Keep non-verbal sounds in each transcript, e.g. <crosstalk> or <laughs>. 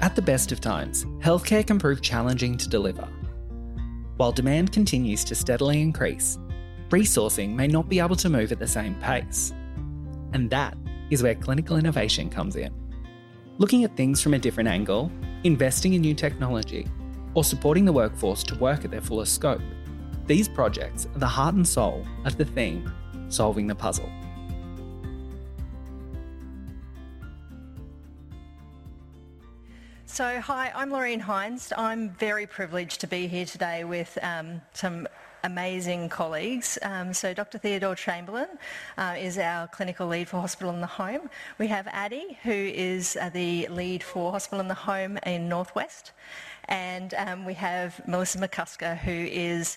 At the best of times, healthcare can prove challenging to deliver. While demand continues to steadily increase, resourcing may not be able to move at the same pace. And that is where clinical innovation comes in. Looking at things from a different angle, investing in new technology, or supporting the workforce to work at their fullest scope. These projects are the heart and soul of the theme, solving the puzzle. So, hi, I'm Laureen Hines. I'm very privileged to be here today with um, some amazing colleagues. Um, so Dr Theodore Chamberlain uh, is our clinical lead for Hospital in the Home. We have Adi, who is uh, the lead for Hospital in the Home in Northwest. And um, we have Melissa McCusker, who is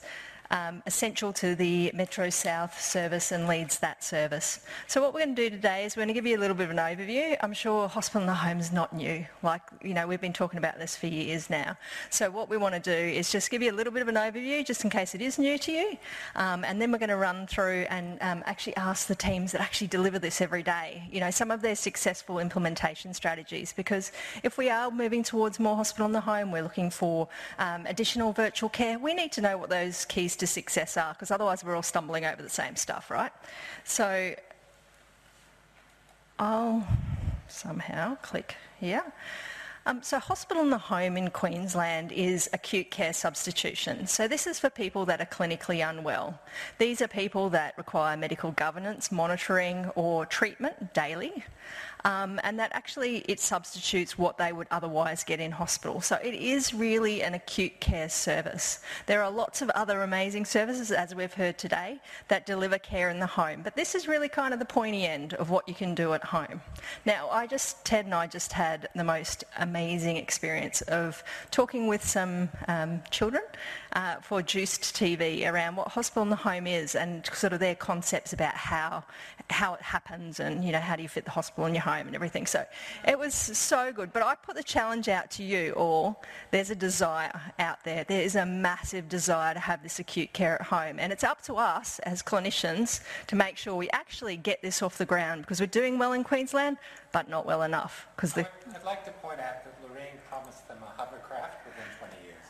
um, essential to the Metro South service and leads that service. So what we're going to do today is we're going to give you a little bit of an overview. I'm sure hospital in the home is not new. Like, you know, we've been talking about this for years now. So what we want to do is just give you a little bit of an overview just in case it is new to you. Um, and then we're going to run through and um, actually ask the teams that actually deliver this every day, you know, some of their successful implementation strategies. Because if we are moving towards more hospital in the home, we're looking for um, additional virtual care, we need to know what those keys to success are, because otherwise we're all stumbling over the same stuff, right? So I'll somehow click here. Um, so hospital in the home in Queensland is acute care substitution. So this is for people that are clinically unwell. These are people that require medical governance, monitoring or treatment daily um, and that actually it substitutes what they would otherwise get in hospital. So it is really an acute care service. There are lots of other amazing services, as we've heard today, that deliver care in the home, but this is really kind of the pointy end of what you can do at home. Now, I just, Ted and I just had the most amazing experience of talking with some um, children uh, for Juiced TV around what hospital in the home is and sort of their concepts about how how it happens and you know how do you fit the hospital in your home and everything. So it was so good. But I put the challenge out to you all. There's a desire out there. There is a massive desire to have this acute care at home, and it's up to us as clinicians to make sure we actually get this off the ground because we're doing well in Queensland, but not well enough. Because I'd, like to point out that Laureen promised them a hovercraft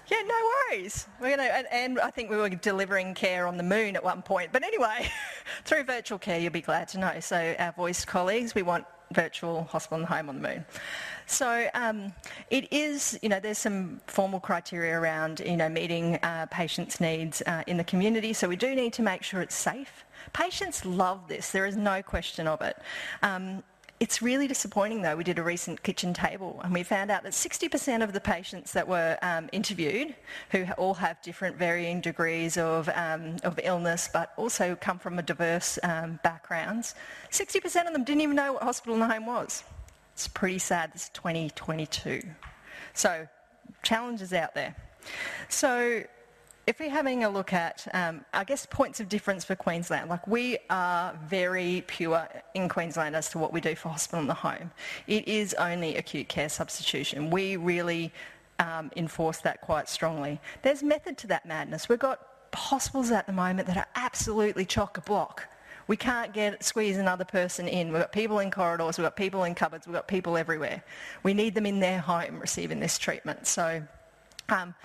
yeah, no worries. We're gonna, and, and, I think we were delivering care on the moon at one point. But anyway, <laughs> through virtual care, you'll be glad to know. So our voice colleagues, we want virtual hospital and home on the moon. So um, it is, you know, there's some formal criteria around, you know, meeting uh, patients' needs uh, in the community. So we do need to make sure it's safe. Patients love this. There is no question of it. Um, it's really disappointing though. We did a recent kitchen table and we found out that 60% of the patients that were um, interviewed, who all have different varying degrees of, um, of illness but also come from a diverse um, backgrounds, 60% of them didn't even know what hospital the home was. It's pretty sad. This is 2022. So challenges out there. So if we're having a look at, um, I guess, points of difference for Queensland, like we are very pure in Queensland as to what we do for hospital in the home. It is only acute care substitution. We really um, enforce that quite strongly. There's method to that madness. We've got hospitals at the moment that are absolutely chock-a-block. We can't get squeeze another person in. We've got people in corridors, we've got people in cupboards, we've got people everywhere. We need them in their home receiving this treatment. So um,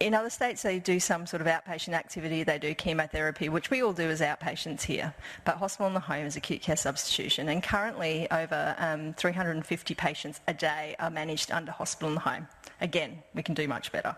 in other states, they do some sort of outpatient activity. They do chemotherapy, which we all do as outpatients here. But hospital in the home is acute care substitution. And currently, over um, 350 patients a day are managed under hospital in the home. Again, we can do much better.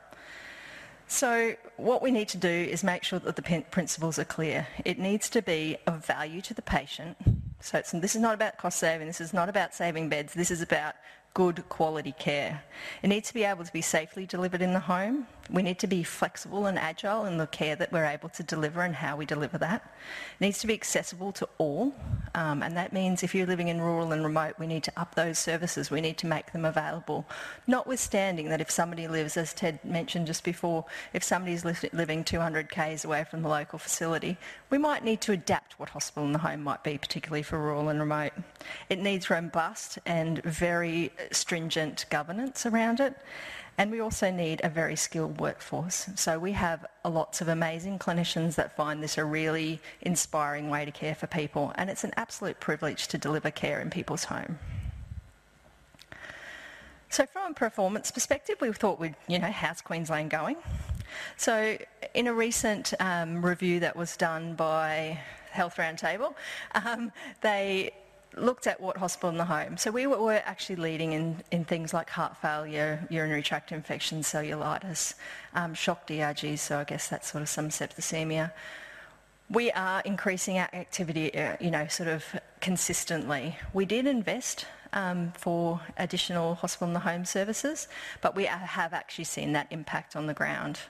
So what we need to do is make sure that the principles are clear. It needs to be of value to the patient. So this is not about cost saving. This is not about saving beds. This is about good quality care. It needs to be able to be safely delivered in the home. We need to be flexible and agile in the care that we're able to deliver and how we deliver that. It needs to be accessible to all, um, and that means if you're living in rural and remote, we need to up those services. We need to make them available. Notwithstanding that if somebody lives, as Ted mentioned just before, if somebody's li- living 200 k's away from the local facility, we might need to adapt what hospital in the home might be, particularly for rural and remote. It needs robust and very stringent governance around it. And we also need a very skilled workforce. So we have lots of amazing clinicians that find this a really inspiring way to care for people. And it's an absolute privilege to deliver care in people's home. So from a performance perspective, we thought we'd, you know, how's Queensland going? So in a recent um, review that was done by Health Roundtable, um, they looked at what hospital in the home. So we were actually leading in, in things like heart failure, urinary tract infections, cellulitis, um, shock DRGs, so I guess that's sort of some septicemia. We are increasing our activity, uh, you know, sort of consistently. We did invest um, for additional hospital in the home services, but we have actually seen that impact on the ground.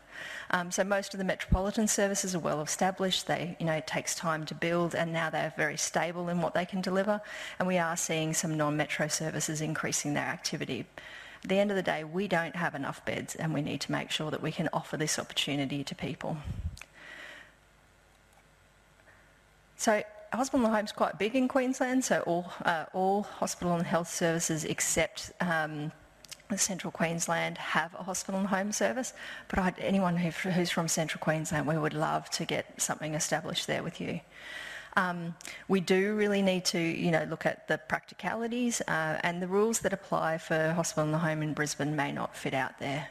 Um, so most of the metropolitan services are well established. They, you know, it takes time to build, and now they're very stable in what they can deliver. And we are seeing some non-metro services increasing their activity. At the end of the day, we don't have enough beds, and we need to make sure that we can offer this opportunity to people. So hospital and home is quite big in Queensland, so all, uh, all hospital and health services except um, Central Queensland have a hospital and home service. But I'd, anyone who, who's from Central Queensland, we would love to get something established there with you. Um, we do really need to, you know, look at the practicalities uh, and the rules that apply for hospital and the home in Brisbane may not fit out there.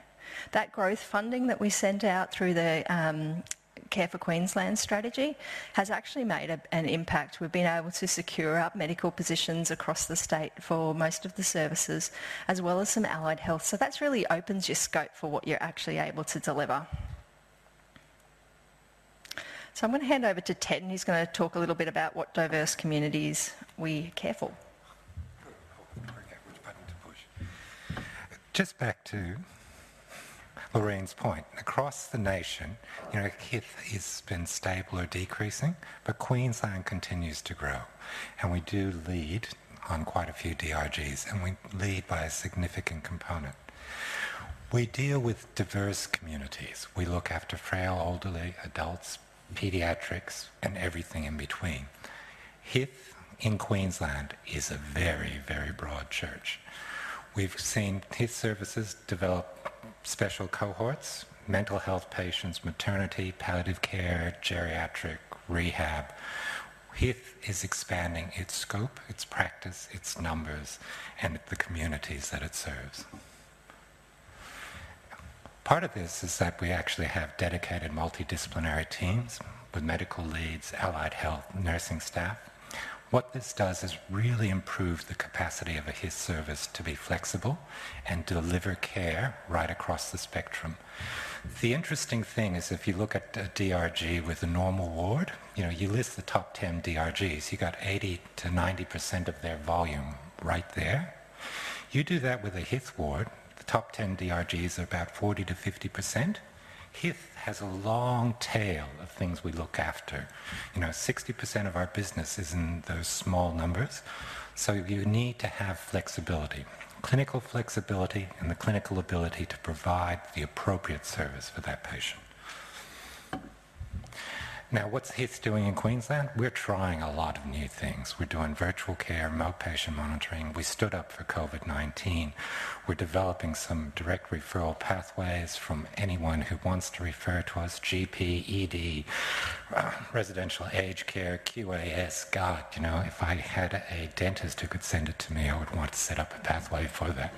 That growth funding that we sent out through the um, Care for Queensland strategy has actually made a, an impact. We've been able to secure up medical positions across the state for most of the services, as well as some allied health. So that's really opens your scope for what you're actually able to deliver. So I'm going to hand over to Ted and he's going to talk a little bit about what diverse communities we care for. Just back to Laureen's point. Across the nation, you know, HITH has been stable or decreasing, but Queensland continues to grow. And we do lead on quite a few DRGs, and we lead by a significant component. We deal with diverse communities. We look after frail, elderly, adults, pediatrics, and everything in between. HITH in Queensland is a very, very broad church. We've seen HITH services develop special cohorts, mental health patients, maternity, palliative care, geriatric, rehab. HITH is expanding its scope, its practice, its numbers, and the communities that it serves. Part of this is that we actually have dedicated multidisciplinary teams with medical leads, allied health, nursing staff, what this does is really improve the capacity of a HITH service to be flexible and deliver care right across the spectrum. The interesting thing is if you look at a DRG with a normal ward, you know, you list the top 10 DRGs, you got 80 to 90% of their volume right there. You do that with a HITH ward, the top 10 DRGs are about 40 to 50%. HITH has a long tail things we look after. You know, 60% of our business is in those small numbers. So you need to have flexibility, clinical flexibility and the clinical ability to provide the appropriate service for that patient. Now, what's HITS doing in Queensland? We're trying a lot of new things. We're doing virtual care, remote patient monitoring. We stood up for COVID-19. We're developing some direct referral pathways from anyone who wants to refer to us, GP, ED, uh, residential aged care, QAS. God, you know, if I had a dentist who could send it to me, I would want to set up a pathway for that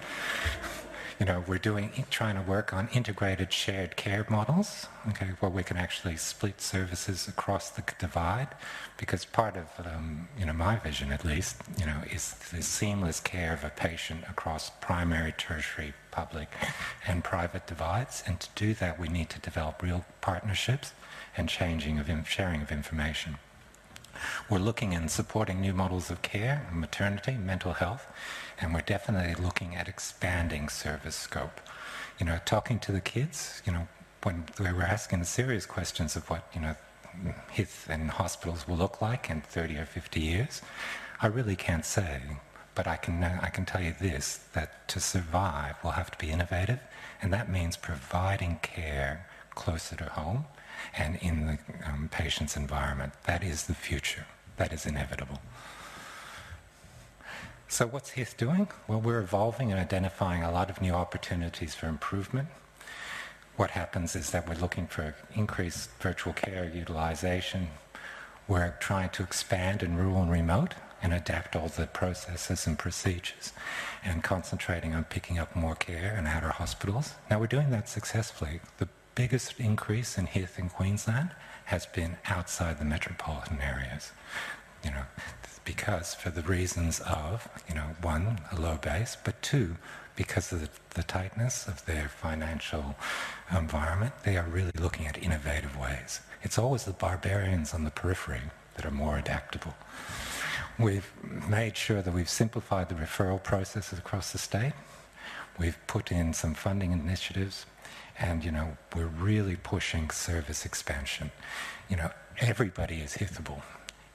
you know, we're doing, trying to work on integrated shared care models, okay, where we can actually split services across the divide, because part of, um, you know, my vision at least, you know, is the seamless care of a patient across primary, tertiary, public, and private divides, and to do that we need to develop real partnerships and changing of sharing of information. We're looking and supporting new models of care, maternity, mental health, and we're definitely looking at expanding service scope. You know, talking to the kids, you know, when we were asking serious questions of what, you know, HITH and hospitals will look like in 30 or 50 years, I really can't say. But I can, I can tell you this, that to survive, we'll have to be innovative, and that means providing care closer to home and in the um, patient's environment. That is the future. That is inevitable. So what's HITH doing? Well, we're evolving and identifying a lot of new opportunities for improvement. What happens is that we're looking for increased virtual care utilization. We're trying to expand in rural and remote. and adapt all the processes and procedures and concentrating on picking up more care in outer hospitals. Now we're doing that successfully. The biggest increase in HITH in Queensland has been outside the metropolitan areas. You know, because for the reasons of, you know, one, a low base, but two, because of the, the tightness of their financial environment, they are really looking at innovative ways. It's always the barbarians on the periphery that are more adaptable. We've made sure that we've simplified the referral processes across the state. We've put in some funding initiatives and you know we're really pushing service expansion. You know everybody is HIFable.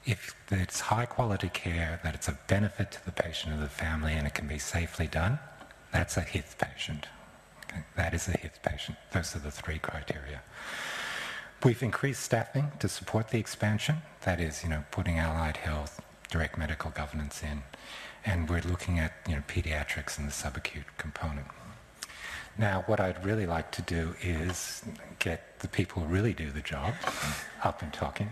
If it's high quality care, that it's a benefit to the patient and the family, and it can be safely done, that's a HITH patient. Okay? That is a HITH patient. Those are the three criteria. We've increased staffing to support the expansion. That is, you know, putting allied health, direct medical governance in, and we're looking at, you know, pediatrics and the subacute component. Now, what I'd really like to do is get the people who really do the job up and talking.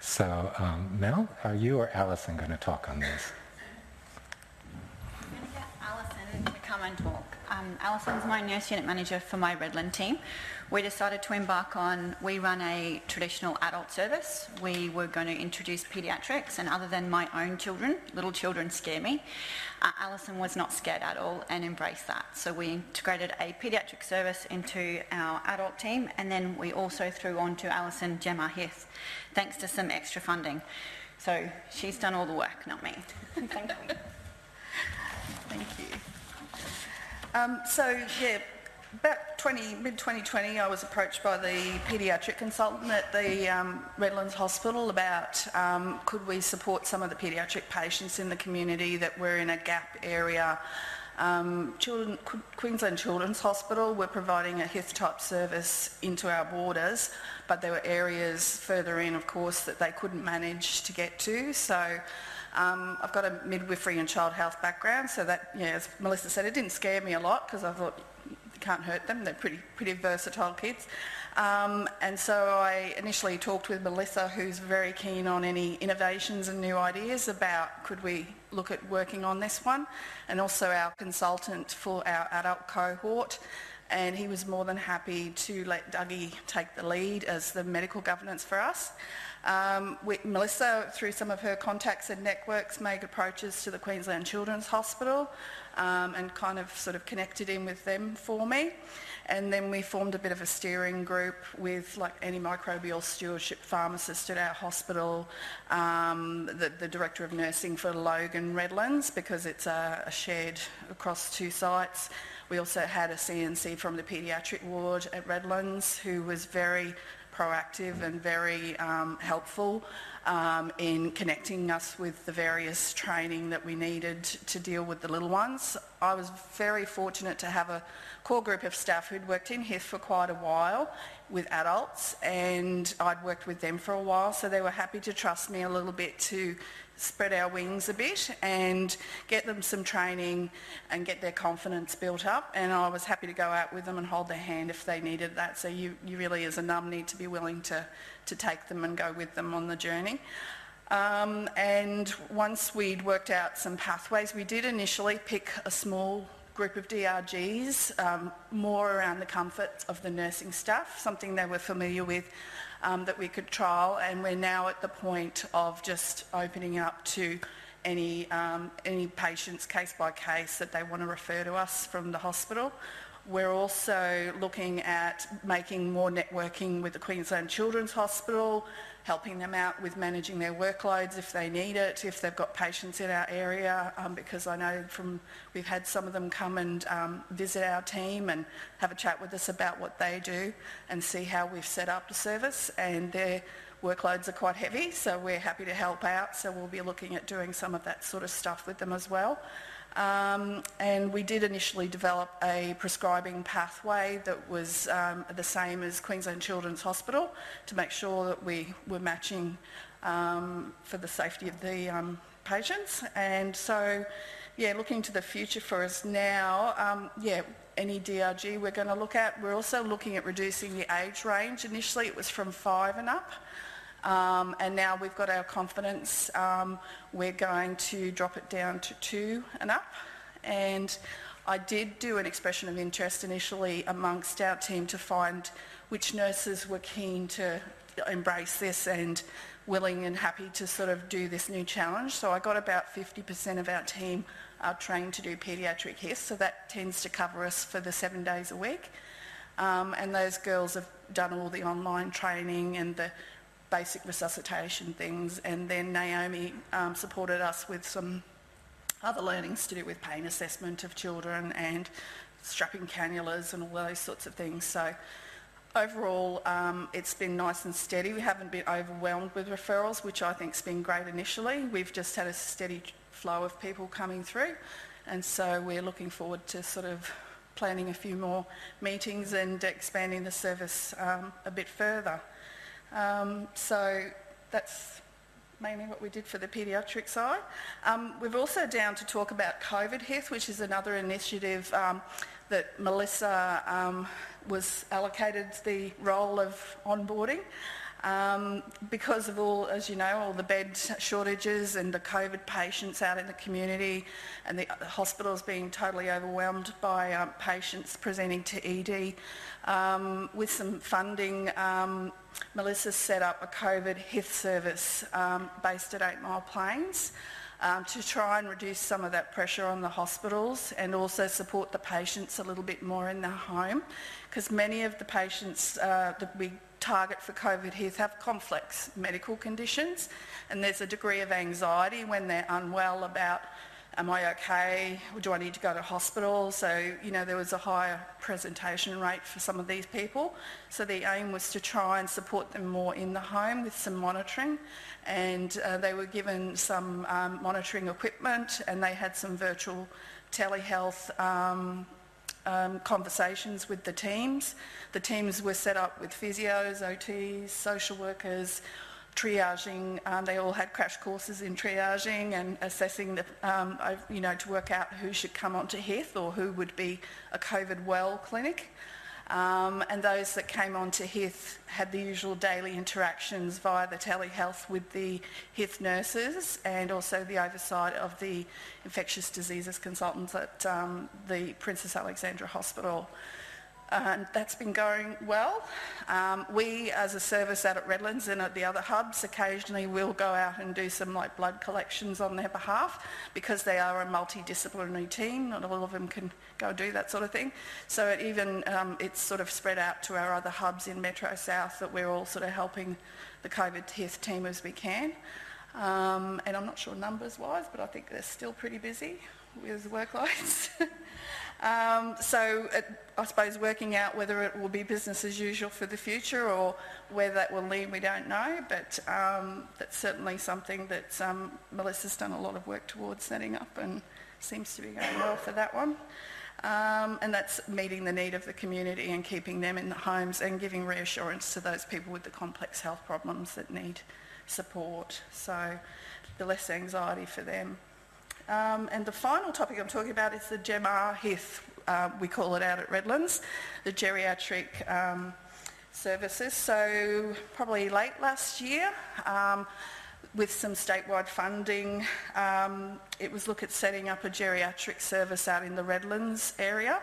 So, um, Mel, are you or Alison going to talk on this? I'm going to get Alison to come and talk. Um, Alison's my nurse unit manager for my Redland team. We decided to embark on, we run a traditional adult service. We were going to introduce paediatrics, and other than my own children, little children scare me. Uh, Alison was not scared at all and embraced that. So we integrated a paediatric service into our adult team, and then we also threw on to Alison Gemma Hith, thanks to some extra funding. So she's done all the work, not me. <laughs> Thank you. Thank you. Um, so, yeah, about 20, mid-2020, I was approached by the paediatric consultant at the um, Redlands Hospital about um, could we support some of the paediatric patients in the community that were in a gap area. Um, Children, Queensland Children's Hospital were providing a HITH-type service into our borders, but there were areas further in, of course, that they couldn't manage to get to. So um, I've got a midwifery and child health background, so that, yeah, as Melissa said, it didn't scare me a lot because I thought you can't hurt them. They're pretty, pretty versatile kids. Um, and so I initially talked with Melissa, who's very keen on any innovations and new ideas about could we look at working on this one, and also our consultant for our adult cohort. And he was more than happy to let Dougie take the lead as the medical governance for us. Um, we, Melissa, through some of her contacts and networks, made approaches to the Queensland Children's Hospital um, and kind of sort of connected in with them for me. And then we formed a bit of a steering group with like antimicrobial stewardship pharmacist at our hospital, um, the, the, director of nursing for Logan Redlands because it's a, a shared across two sites. We also had a CNC from the paediatric ward at Redlands who was very proactive and very um, helpful um, in connecting us with the various training that we needed to deal with the little ones. I was very fortunate to have a core group of staff who'd worked in HITH for quite a while with adults and I'd worked with them for a while so they were happy to trust me a little bit to spread our wings a bit and get them some training and get their confidence built up. And I was happy to go out with them and hold their hand if they needed that. So you, you really, as a num, need to be willing to, to take them and go with them on the journey. Um, and once we'd worked out some pathways, we did initially pick a small group of DRGs, um, more around the comfort of the nursing staff, something they were familiar with um, that we could trial, and we're now at the point of just opening up to any, um, any patients case by case that they want to refer to us from the hospital. We're also looking at making more networking with the Queensland Children's Hospital, helping them out with managing their workloads if they need it, if they've got patients in our area, um, because I know from we've had some of them come and um, visit our team and have a chat with us about what they do and see how we've set up the service and their workloads are quite heavy so we're happy to help out so we'll be looking at doing some of that sort of stuff with them as well. Um, and we did initially develop a prescribing pathway that was um, the same as Queensland Children's Hospital to make sure that we were matching um, for the safety of the um, patients. And so, yeah, looking to the future for us now, um, yeah, any DRG we're going to look at. We're also looking at reducing the age range. Initially it was from five and up. Um, and now we've got our confidence. Um, we're going to drop it down to two and up. And I did do an expression of interest initially amongst our team to find which nurses were keen to embrace this and willing and happy to sort of do this new challenge. So I got about 50% of our team are trained to do paediatric HITH, so that tends to cover us for the seven days a week. Um, and those girls have done all the online training and the basic resuscitation things. And then Naomi um, supported us with some other learnings to do with pain assessment of children and strapping cannulas and all those sorts of things. So overall, um, it's been nice and steady. We haven't been overwhelmed with referrals, which I think has been great initially. We've just had a steady flow of people coming through. And so we're looking forward to sort of planning a few more meetings and expanding the service um, a bit further. Um, so that's mainly what we did for the paediatric side. Um, we've also down to talk about COVID HITH, which is another initiative um, that Melissa um, was allocated the role of onboarding. Um, because of all, as you know, all the bed shortages and the COVID patients out in the community and the hospitals being totally overwhelmed by um, patients presenting to ED, um, with some funding, um, Melissa set up a COVID HITH service um, based at Eight Mile Plains. To try and reduce some of that pressure on the hospitals and also support the patients a little bit more in their home because many of the patients uh, that we target for COVID HITH have complex medical conditions and there's a degree of anxiety when they're unwell about am I okay? Do I need to go to hospital? So, you know, there was a higher presentation rate for some of these people. So the aim was to try and support them more in the home with some monitoring. And uh, they were given some um, monitoring equipment and they had some virtual telehealth um, um, conversations with the teams. The teams were set up with physios, OTs, social workers, triaging. Um, they all had crash courses in triaging and assessing the, um, you know, to work out who should come onto HITH or who would be a COVID well clinic. Um, and those that came on to HITH had the usual daily interactions via the telehealth with the Hith nurses and also the oversight of the infectious diseases consultants at um, the Princess Alexandra Hospital and that's been going well. Um, we, as a service out at Redlands and at the other hubs, occasionally will go out and do some like blood collections on their behalf because they are a multidisciplinary team. Not all of them can go do that sort of thing. So it even um, it's sort of spread out to our other hubs in Metro South that we're all sort of helping the COVID HITH team as we can. Um, and I'm not sure numbers-wise, but I think they're still pretty busy with workloads. <laughs> Um, so it, I suppose working out whether it will be business as usual for the future or where that will lead, we don't know. But um, that's certainly something that um, Melissa's done a lot of work towards setting up and seems to be going well for that one. Um, and that's meeting the need of the community and keeping them in the homes and giving reassurance to those people with the complex health problems that need support. So the less anxiety for them. Um, and the final topic I'm talking about is the GEMR HITH, uh, we call it out at Redlands, the geriatric um, services. So probably late last year, um, with some statewide funding, um, it was look at setting up a geriatric service out in the Redlands area.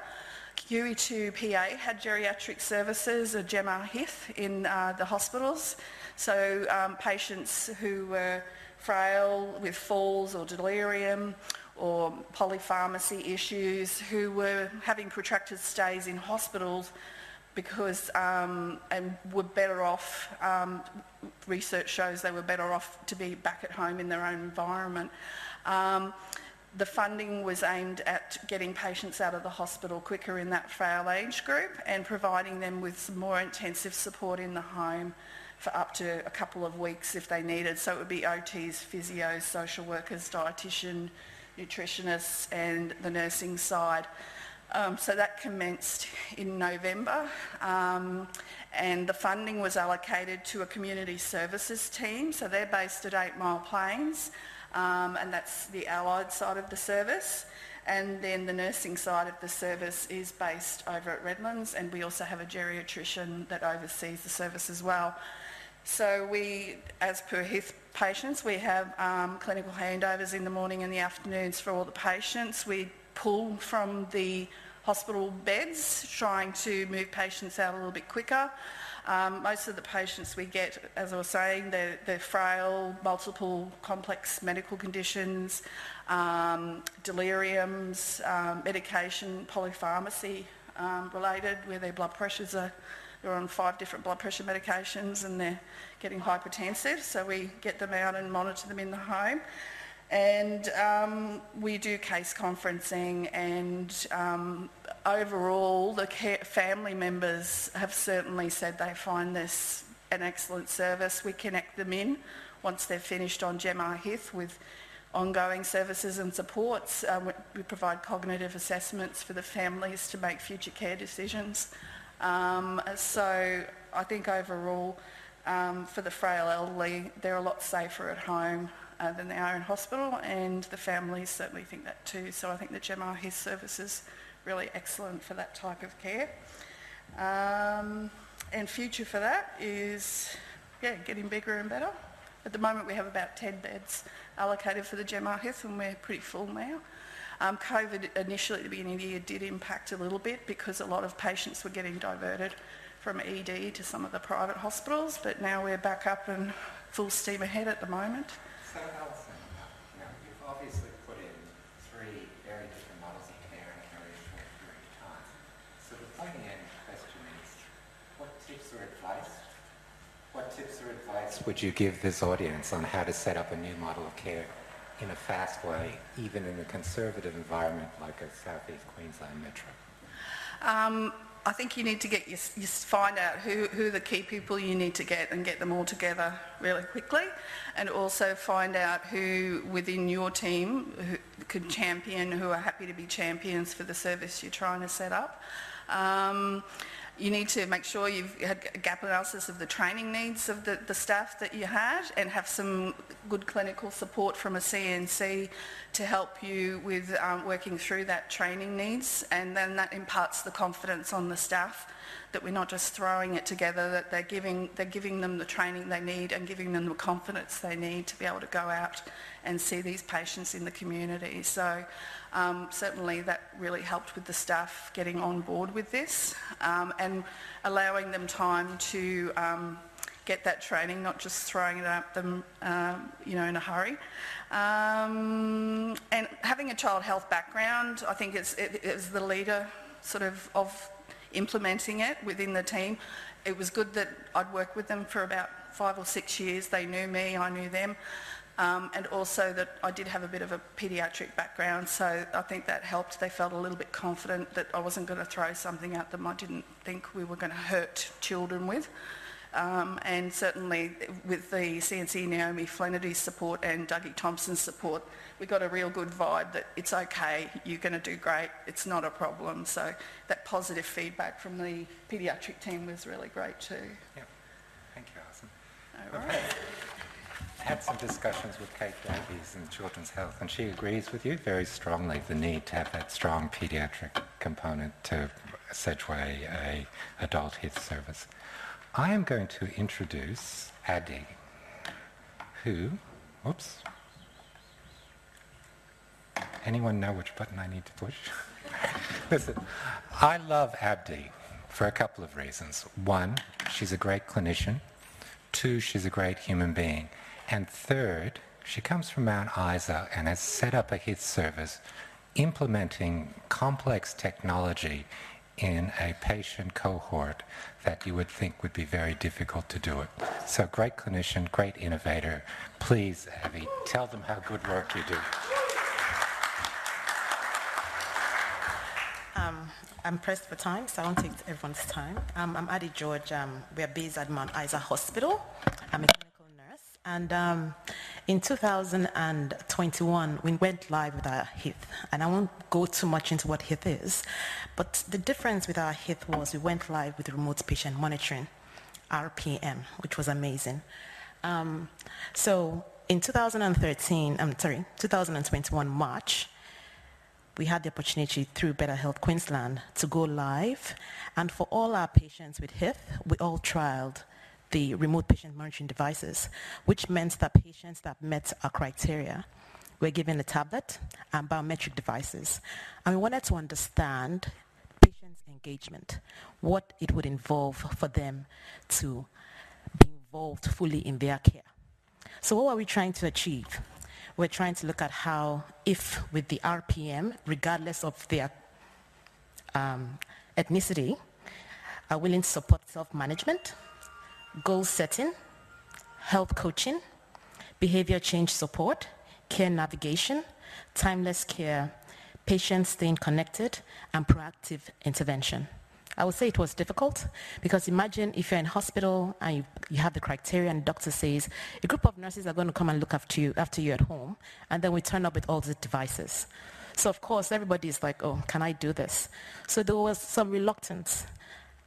QE2PA had geriatric services, a GEMR HITH, in uh, the hospitals. So um, patients who were frail with falls or delirium or polypharmacy issues who were having protracted stays in hospitals because um, and were better off, um, research shows they were better off to be back at home in their own environment. Um, the funding was aimed at getting patients out of the hospital quicker in that frail age group and providing them with some more intensive support in the home for up to a couple of weeks if they needed. So it would be OTs, physios, social workers, dietitian, nutritionists and the nursing side. Um, so that commenced in November um, and the funding was allocated to a community services team. So they're based at Eight Mile Plains um, and that's the allied side of the service. And then the nursing side of the service is based over at Redlands and we also have a geriatrician that oversees the service as well. So we, as per HITH patients, we have um, clinical handovers in the morning and the afternoons for all the patients. We pull from the hospital beds, trying to move patients out a little bit quicker. Um, most of the patients we get, as I was saying, they're, they're frail, multiple complex medical conditions, um, deliriums, um, medication, polypharmacy um, related, where their blood pressures are, they're on five different blood pressure medications and they're getting hypertensive, so we get them out and monitor them in the home. And um, we do case conferencing and um, overall the family members have certainly said they find this an excellent service. We connect them in once they're finished on GEMR HITH with ongoing services and supports. Um, we provide cognitive assessments for the families to make future care decisions. Um, so I think overall um, for the frail elderly, they're a lot safer at home uh, than they are in hospital and the families certainly think that too. So I think the GEMR HITH service is really excellent for that type of care. Um, and future for that is, yeah, getting bigger and better. At the moment we have about 10 beds allocated for the GEMR and we're pretty full now. Um, COVID initially at the beginning of the year did impact a little bit because a lot of patients were getting diverted from ED to some of the private hospitals, but now we're back up and full steam ahead at the moment. So Alison, you know, you've obviously put in three very different models of care in a very short period of time. So the pointy end question is, what tips or advice, what tips or advice would you give this audience on how to set up a new model of care in a fast way, even in a conservative environment like a southeast Queensland metro? Um, I think you need to get your, you find out who, who the key people you need to get and get them all together really quickly and also find out who within your team who could champion, who are happy to be champions for the service you're trying to set up. Um, you need to make sure you've had a gap analysis of the training needs of the, the staff that you had and have some good clinical support from a CNC to help you with um, working through that training needs and then that imparts the confidence on the staff that we're not just throwing it together, that they're giving, they're giving them the training they need and giving them the confidence they need to be able to go out and see these patients in the community. So um, certainly that really helped with the staff getting on board with this um, and allowing them time to um, get that training, not just throwing it at them, um, you know, in a hurry. Um, and having a child health background, I think it's, it, it's the leader sort of of implementing it within the team. It was good that I'd worked with them for about five or six years. They knew me, I knew them. Um, and also that I did have a bit of a paediatric background, so I think that helped. They felt a little bit confident that I wasn't going to throw something at them I didn't think we were going to hurt children with. Um, and certainly with the CNC Naomi Flaherty's support and Dougie Thompson's support, we got a real good vibe that it's okay, you're going to do great, it's not a problem. So that positive feedback from the paediatric team was really great too. Yeah. Thank you, Alison. All right. Had some discussions with Kate Davies in Children's Health, and she agrees with you very strongly the need to have that strong paediatric component to Sedgway a adult health service. I am going to introduce Adi, who, whoops, anyone know which button I need to push? <laughs> Listen, I love Adi for a couple of reasons. One, she's a great clinician. Two, she's a great human being. And third, she comes from Mount Isa and has set up a HITH service implementing complex technology in a patient cohort that you would think would be very difficult to do it. So great clinician, great innovator. Please, Adi, tell them how good work you do. Um, I'm pressed for time, so I won't take everyone's time. Um, I'm Adi George. Um, we are based at Mount Isa Hospital. I'm a. And um, in 2021, we went live with our HITH. And I won't go too much into what HITH is, but the difference with our HITH was we went live with remote patient monitoring, RPM, which was amazing. Um, so in 2013, I'm sorry, 2021 March, we had the opportunity through Better Health Queensland to go live. And for all our patients with HITH, we all trialed the remote patient monitoring devices, which meant that patients that met our criteria were given a tablet and biometric devices. And we wanted to understand patients' engagement, what it would involve for them to be involved fully in their care. So what are we trying to achieve? We're trying to look at how, if with the RPM, regardless of their um, ethnicity, are willing to support self-management, goal setting, health coaching, behavior change support, care navigation, timeless care, patients staying connected, and proactive intervention. I would say it was difficult because imagine if you're in hospital and you, you have the criteria and the doctor says a group of nurses are going to come and look after you after you at home and then we turn up with all the devices. So of course everybody is like, oh, can I do this? So there was some reluctance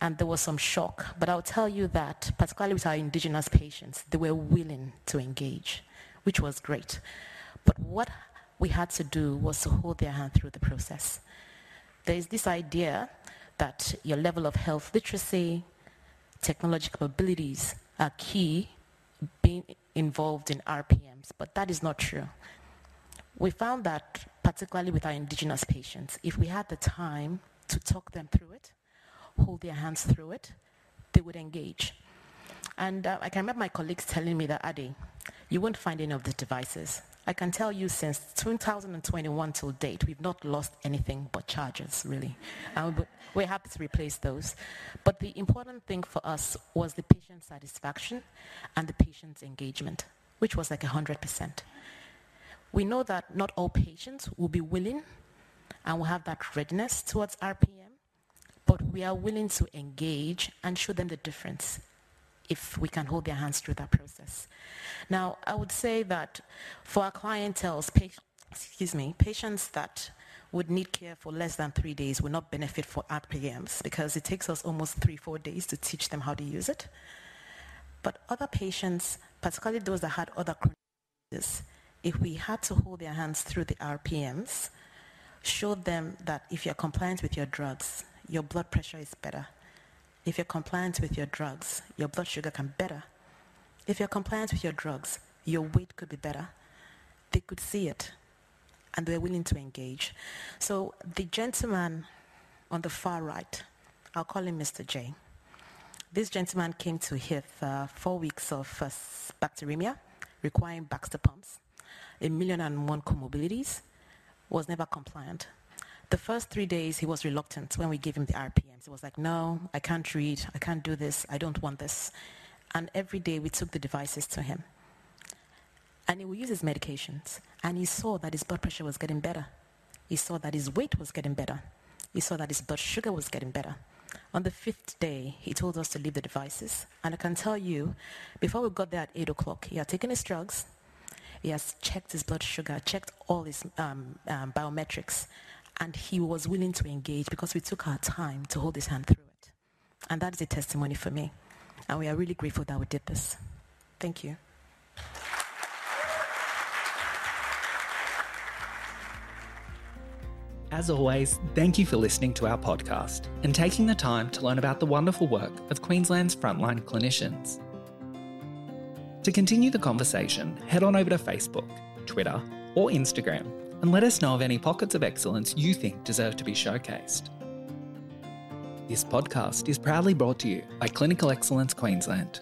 and there was some shock. But I'll tell you that, particularly with our indigenous patients, they were willing to engage, which was great. But what we had to do was to hold their hand through the process. There is this idea that your level of health literacy, technological abilities are key being involved in RPMs, but that is not true. We found that, particularly with our indigenous patients, if we had the time to talk them through it, hold their hands through it, they would engage. And uh, I can remember my colleagues telling me that, Adi, you won't find any of the devices. I can tell you since 2021 till date, we've not lost anything but chargers, really. We're happy to replace those. But the important thing for us was the patient satisfaction and the patient's engagement, which was like 100%. We know that not all patients will be willing and will have that readiness towards RPM, but we are willing to engage and show them the difference if we can hold their hands through that process. Now, I would say that for our clientele, excuse me, patients that would need care for less than three days will not benefit for RPMs because it takes us almost three, four days to teach them how to use it. But other patients, particularly those that had other chronic diseases, if we had to hold their hands through the RPMs, show them that if you're compliant with your drugs, your blood pressure is better if you're compliant with your drugs, your blood sugar can be better. If you're compliant with your drugs, your weight could be better. They could see it and they're willing to engage. So the gentleman on the far right, I'll call him Mr. J. This gentleman came to HITH uh, four weeks of uh, bacteremia, requiring Baxter pumps, a million and one comorbidities, was never compliant. The first three days, he was reluctant when we gave him the RPMs. He was like, no, I can't read. I can't do this. I don't want this. And every day we took the devices to him. And he would use his medications. And he saw that his blood pressure was getting better. He saw that his weight was getting better. He saw that his blood sugar was getting better. On the fifth day, he told us to leave the devices. And I can tell you, before we got there at 8 o'clock, he had taken his drugs. He has checked his blood sugar, checked all his um, um, biometrics and he was willing to engage because we took our time to hold his hand through it. And that is a testimony for me. And we are really grateful that we did this. Thank you. As always, thank you for listening to our podcast and taking the time to learn about the wonderful work of Queensland's frontline clinicians. To continue the conversation, head on over to Facebook, Twitter, or Instagram and let us know of any pockets of excellence you think deserve to be showcased. This podcast is proudly brought to you by Clinical Excellence Queensland.